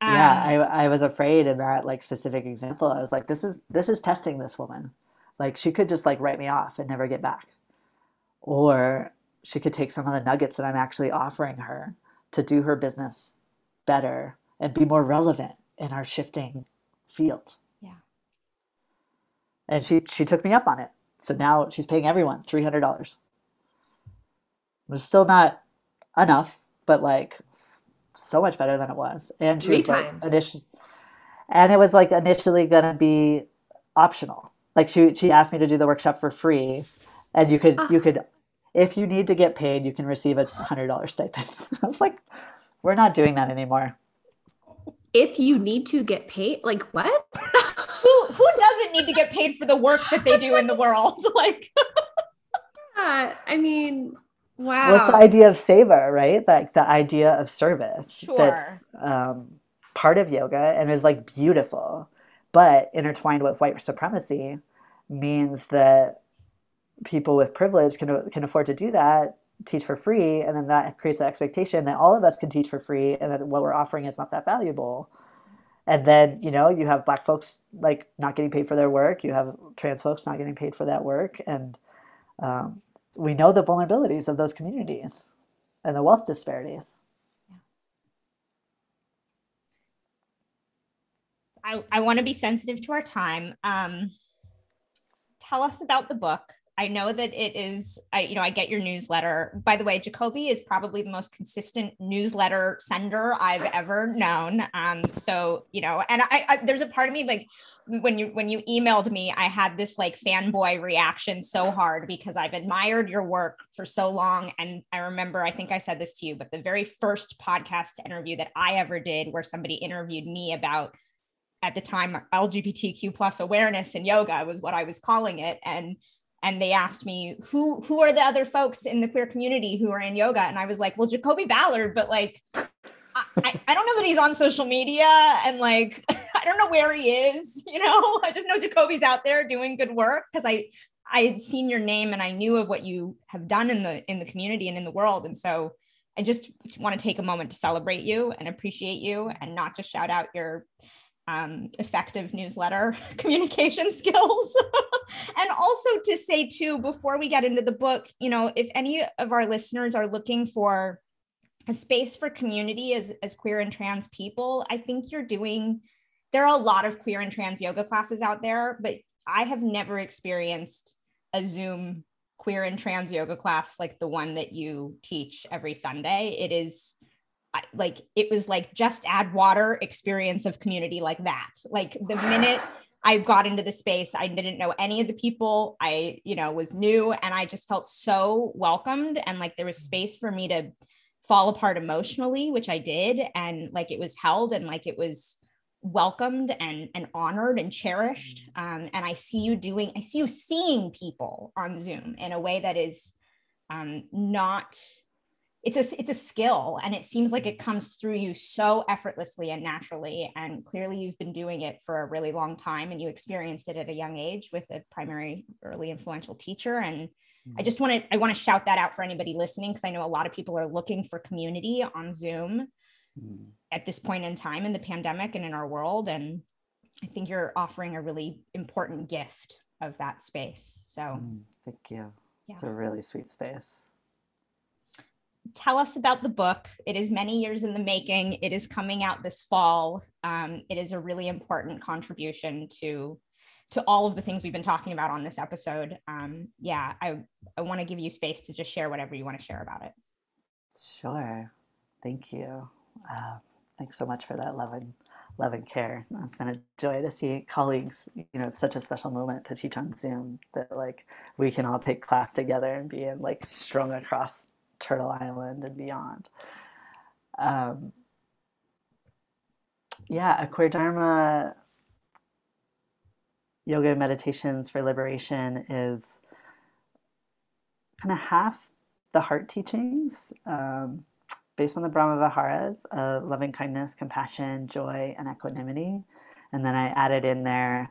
Um, yeah, I, I was afraid in that like specific example. I was like, this is this is testing this woman. Like she could just like write me off and never get back. Or she could take some of the nuggets that I'm actually offering her to do her business better and be more relevant in our shifting field. Yeah. And she she took me up on it. So now she's paying everyone three hundred dollars. It's still not enough, but like so much better than it was. And she Three was like, times. and it was like initially gonna be optional. Like she she asked me to do the workshop for free, and you could ah. you could if you need to get paid, you can receive a hundred dollar stipend. *laughs* I was like, we're not doing that anymore. If you need to get paid, like what? *laughs* who who doesn't need to get paid for the work that they do in the world? *laughs* Like Yeah, I mean, wow. What's the idea of seva, right? Like the idea of service. Sure. That's um, part of yoga and is like beautiful, but intertwined with white supremacy means that people with privilege can can afford to do that, teach for free, and then that creates the expectation that all of us can teach for free, and that what we're offering is not that valuable. And then you know you have black folks like not getting paid for their work. You have trans folks not getting paid for that work, and um, we know the vulnerabilities of those communities and the wealth disparities. I, I want to be sensitive to our time. Um, tell us about the book. I know that it is, I, you know, I get your newsletter. By the way, Jacoby is probably the most consistent newsletter sender I've ever known. Um, so, you know, and I, I, there's a part of me like when you when you emailed me, I had this like fanboy reaction so hard because I've admired your work for so long. And I remember, I think I said this to you, but the very first podcast interview that I ever did, where somebody interviewed me about at the time lgbtq plus awareness in yoga was what i was calling it and and they asked me who who are the other folks in the queer community who are in yoga? And i was like well jacoby ballard but like I, I, don't know that he's on social media and like *laughs* i don't know where he is *laughs* you know? I just know jacoby's out there doing good work because i i had seen your name and i knew of what you have done in the in the community and in the world. And so i just want to take a moment to celebrate you and appreciate you and not just shout out your um, effective newsletter *laughs* communication skills. *laughs* and also to say, too, before we get into the book, you know, if any of our listeners are looking for a space for community as, as queer and trans people, I think you're doing, there are a lot of queer and trans yoga classes out there, but I have never experienced a Zoom queer and trans yoga class like the one that you teach every Sunday. It is like it was like just add water experience of community like that. Like the minute i got into the space i didn't know any of the people. I you know was new and i just felt so welcomed and like there was space for me to fall apart emotionally which i did and like it was held and like it was welcomed and and honored and cherished. Um, and i see you doing i see you seeing people on zoom in a way that is um, not it's a it's a skill and it seems like it comes through you so effortlessly and naturally and clearly you've been doing it for a really long time and you experienced it at a young age with a primary early influential teacher and i just want to i want to shout that out for anybody listening because i know a lot of people are looking for community on zoom Mm. at this point in time in the pandemic and in our world and i think you're offering a really important gift of that space so Mm, Thank you. It's a really sweet space. Tell us about the book. It is many years in the making. It is coming out this fall. Um, it is a really important contribution to to all of the things we've been talking about on this episode. Um, yeah, I I want to give you space to just share whatever you want to share about it. Sure. Thank you. Uh, thanks so much for that love and love and care. It's been a joy to see colleagues. You know, it's such a special moment to teach on Zoom that like we can all take class together and be in like strung across Turtle Island and beyond. Um, yeah, a queer dharma yoga meditations for liberation is kind of half the heart teachings um, based on the Brahma Viharas of loving kindness, compassion, joy, and equanimity. And then I added in there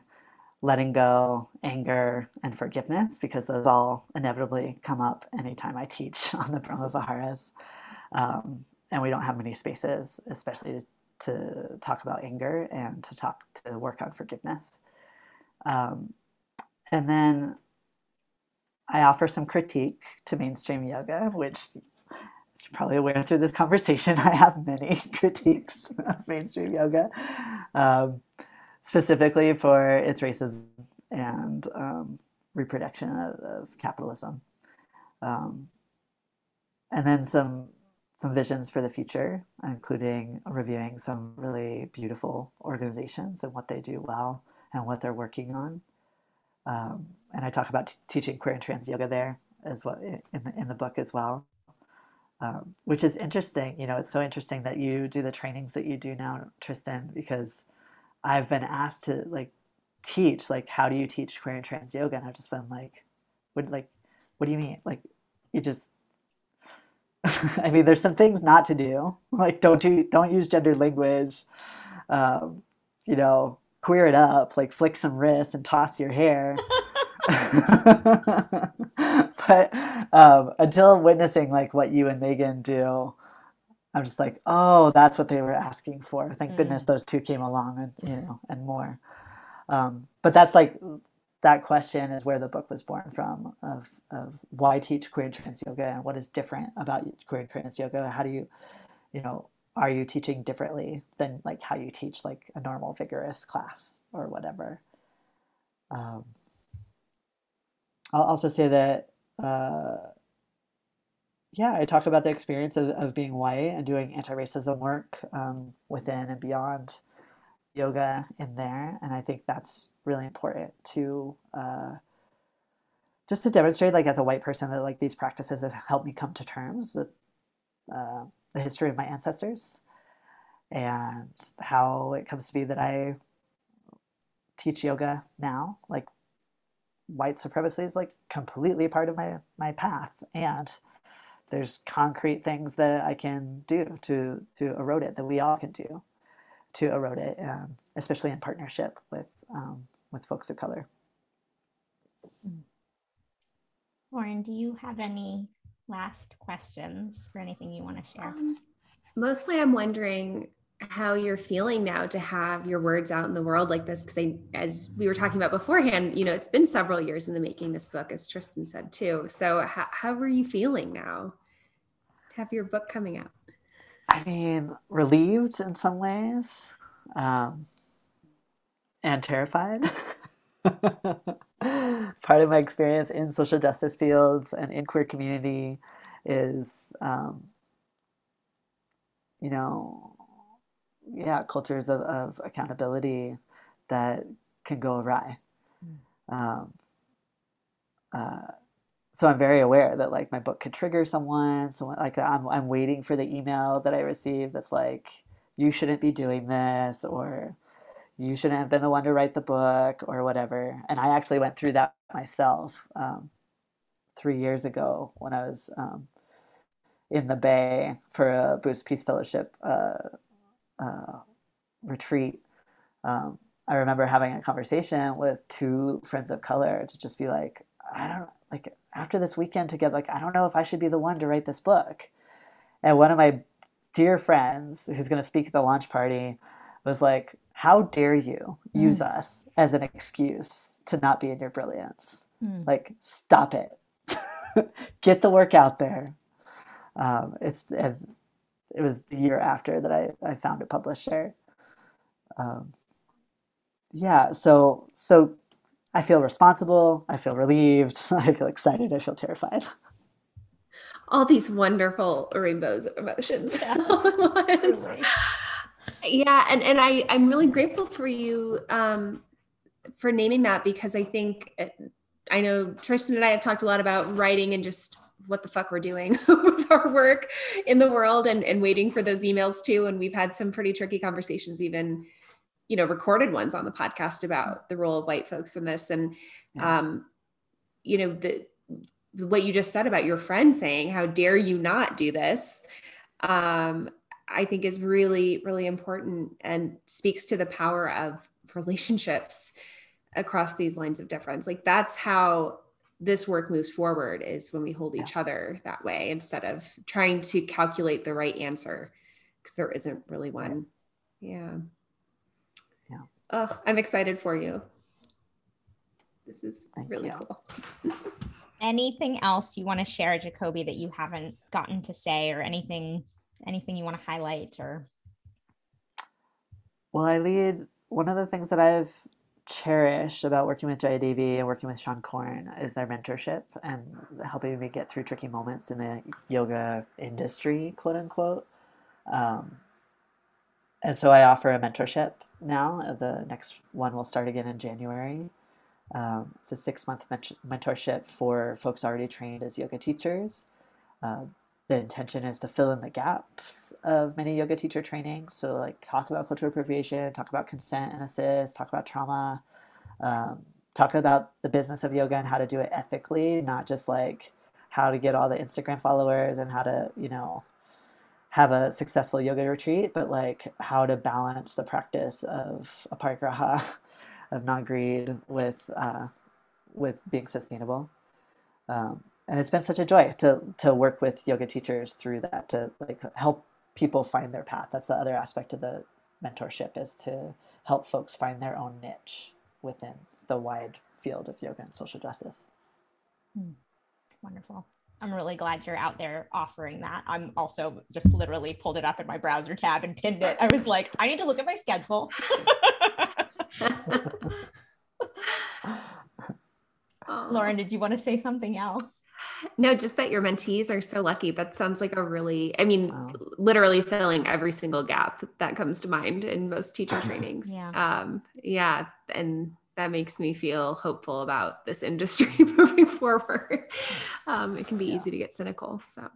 letting go, anger, and forgiveness because those all inevitably come up anytime I teach *laughs* on the Brahma Viharas. Um, and we don't have many spaces, especially to talk about anger and to talk to work on forgiveness. Um, and then I offer some critique to mainstream yoga, which you're probably aware through this conversation, *laughs* I have many *laughs* critiques of mainstream yoga, um, specifically for its racism and um, reproduction of, of capitalism. Um, and then some some visions for the future, including reviewing some really beautiful organizations and what they do well and what they're working on. Um, and I talk about teaching queer and trans yoga there as well in the, in the book as well, um, which is interesting. You know, it's so interesting that you do the trainings that you do now, Tristan, because I've been asked to like teach like how do you teach queer and trans yoga, and I've just been like, what like, what do you mean? Like, you just *laughs* I mean, there's some things not to do, *laughs* like don't do, don't use gendered language. Um, you know, queer it up, like flick some wrists and toss your hair. *laughs* but um, until witnessing like what you and Megan do, I'm just like, oh, that's what they were asking for. Thank mm. goodness those two came along, and you know, and more. Um, but that's like that question is where the book was born from of, of why teach queer and trans yoga and what is different about queer and trans yoga how do you you know are you teaching differently than like how you teach like a normal vigorous class or whatever um, i'll also say that uh, yeah i talk about the experience of, of being white and doing anti-racism work um, within and beyond yoga in there and i think that's really important to uh, just to demonstrate like as a white person that like these practices have helped me come to terms with uh, the history of my ancestors and how it comes to be that i teach yoga now. Like white supremacy is like completely part of my my path and there's concrete things that i can do to to erode it that we all can do to erode it, um, especially in partnership with um, with folks of color. Lauren, do you have any last questions or anything you want to share? Um, mostly, I'm wondering how you're feeling now to have your words out in the world like this because as we were talking about beforehand you know it's been several years in the making this book as tristan said too so how, how are you feeling now to have your book coming out I mean, relieved in some ways, um, and terrified. *laughs* Part of my experience in social justice fields and in queer community is, um, you know, yeah, cultures of, of accountability that can go awry. Hmm. Um, uh, so I'm very aware that like my book could trigger someone. So like I'm I'm waiting for the email that I receive that's like you shouldn't be doing this or you shouldn't have been the one to write the book or whatever. And I actually went through that myself um, three years ago when I was um, in the Bay for a Buddhist Peace Fellowship uh, uh, retreat. Um, I remember having a conversation with two friends of color to just be like, I don't like after this weekend together, like, I don't know if I should be the one to write this book. And one of my dear friends who's going to speak at the launch party was like, How dare you use mm. us as an excuse to not be in your brilliance? Mm. Like, stop it. *laughs* Get the work out there. Um, it's and it was the year after that I, I found a publisher. Um, yeah, so so I feel responsible. I feel relieved. *laughs* I feel excited. I feel terrified. All these wonderful rainbows of emotions. Yeah, *laughs* yeah and, and I, I'm really grateful for you um, for naming that because I think uh, I know Tristan and I have talked a lot about writing and just what the fuck we're doing *laughs* with our work in the world and, and waiting for those emails too. And we've had some pretty tricky conversations even you know recorded ones on the podcast about the role of white folks in this and yeah. um you know the what you just said about your friend saying how dare you not do this um i think is really really important and speaks to the power of relationships across these lines of difference like that's how this work moves forward is when we hold yeah. each other that way instead of trying to calculate the right answer because there isn't really one Yeah. Yeah. Oh, I'm excited for you. This is Thank really you. cool. *laughs* Anything else you want to share, Jacoby, that you haven't gotten to say, or anything, anything you want to highlight, or Well, I lead one of the things that I've cherished about working with JIDV and working with Seane Corn is their mentorship and helping me get through tricky moments in the yoga industry, quote unquote. Um, and so I offer a mentorship now. The next one will start again in January. Um, it's a six month mentorship for folks already trained as yoga teachers. Uh, the intention is to fill in the gaps of many yoga teacher trainings. So, like, talk about cultural appropriation, talk about consent and assist, talk about trauma, um, talk about the business of yoga and how to do it ethically, not just like how to get all the Instagram followers and how to, you know, have a successful yoga retreat, but like how to balance the practice of aparigraha, of non-greed with uh, with being sustainable. Um, and it's been such a joy to to work with yoga teachers through that to like help people find their path. That's the other aspect of the mentorship is to help folks find their own niche within the wide field of yoga and social justice. Hmm. wonderful. I'm really glad you're out there offering that. I'm also just literally pulled it up in my browser tab and pinned it. I was like, I need to look at my schedule. *laughs* *laughs* Lauren, did you want to say something else? No, just that your mentees are so lucky. That sounds like a really, I mean, Wow. literally filling every single gap that comes to mind in most teacher *laughs* trainings. Yeah. Um, yeah. And that makes me feel hopeful about this industry *laughs* moving forward. Um, it can be Yeah. easy to get cynical. So,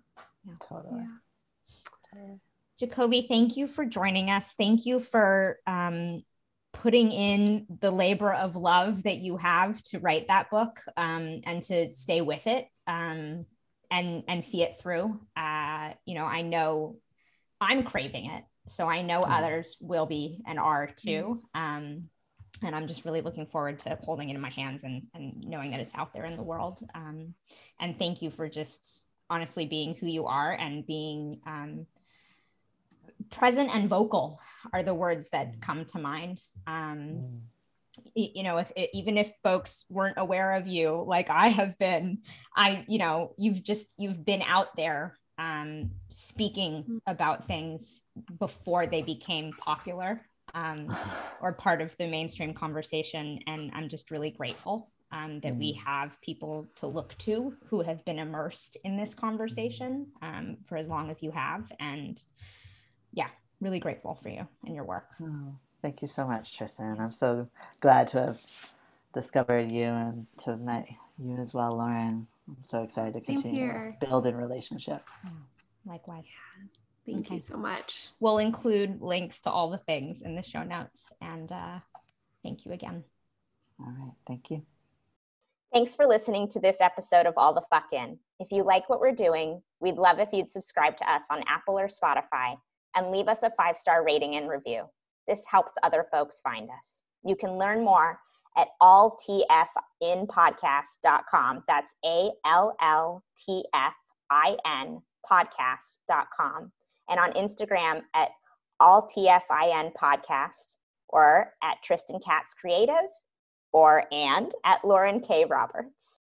yeah. Totally. Jacoby, thank you for joining us. Thank you for um, putting in the labor of love that you have to write that book um, and to stay with it um, and and see it through. Uh, you know, I know I'm craving it, so I know Mm. others will be and are too. Um, and I'm just really looking forward to holding it in my hands and, and knowing that it's out there in the world. Um, and thank you for just honestly being who you are and being um, present and vocal are the words that come to mind. Um, Mm. You know, if it, even if folks weren't aware of you, like I have been, I, you know, you've just you've been out there um, speaking about things before they became popular um, *sighs* or part of the mainstream conversation, and I'm just really grateful um, that we Mm. have people to look to who have been immersed in this conversation um, for as long as you have, and yeah, really grateful for you and your work. Oh, thank you so much, Tristan. I'm so glad to have discovered you and to have met you as well, Lauren. I'm so excited to Same continue here. to build in relationship. Likewise. thank Okay. you so much. We'll include links to all the things in the show notes. And uh, thank you again. All right, thank you. Thanks for listening to this episode of All the Fuck In. If you like what we're doing, we'd love if you'd subscribe to us on Apple or Spotify and leave us a five star rating and review. This helps other folks find us. You can learn more at alltfinpodcast.com. That's A L L T F I N podcast.com. And on Instagram at alltfin podcast or at Tristan Katz Creative or and at Lauren K. Roberts.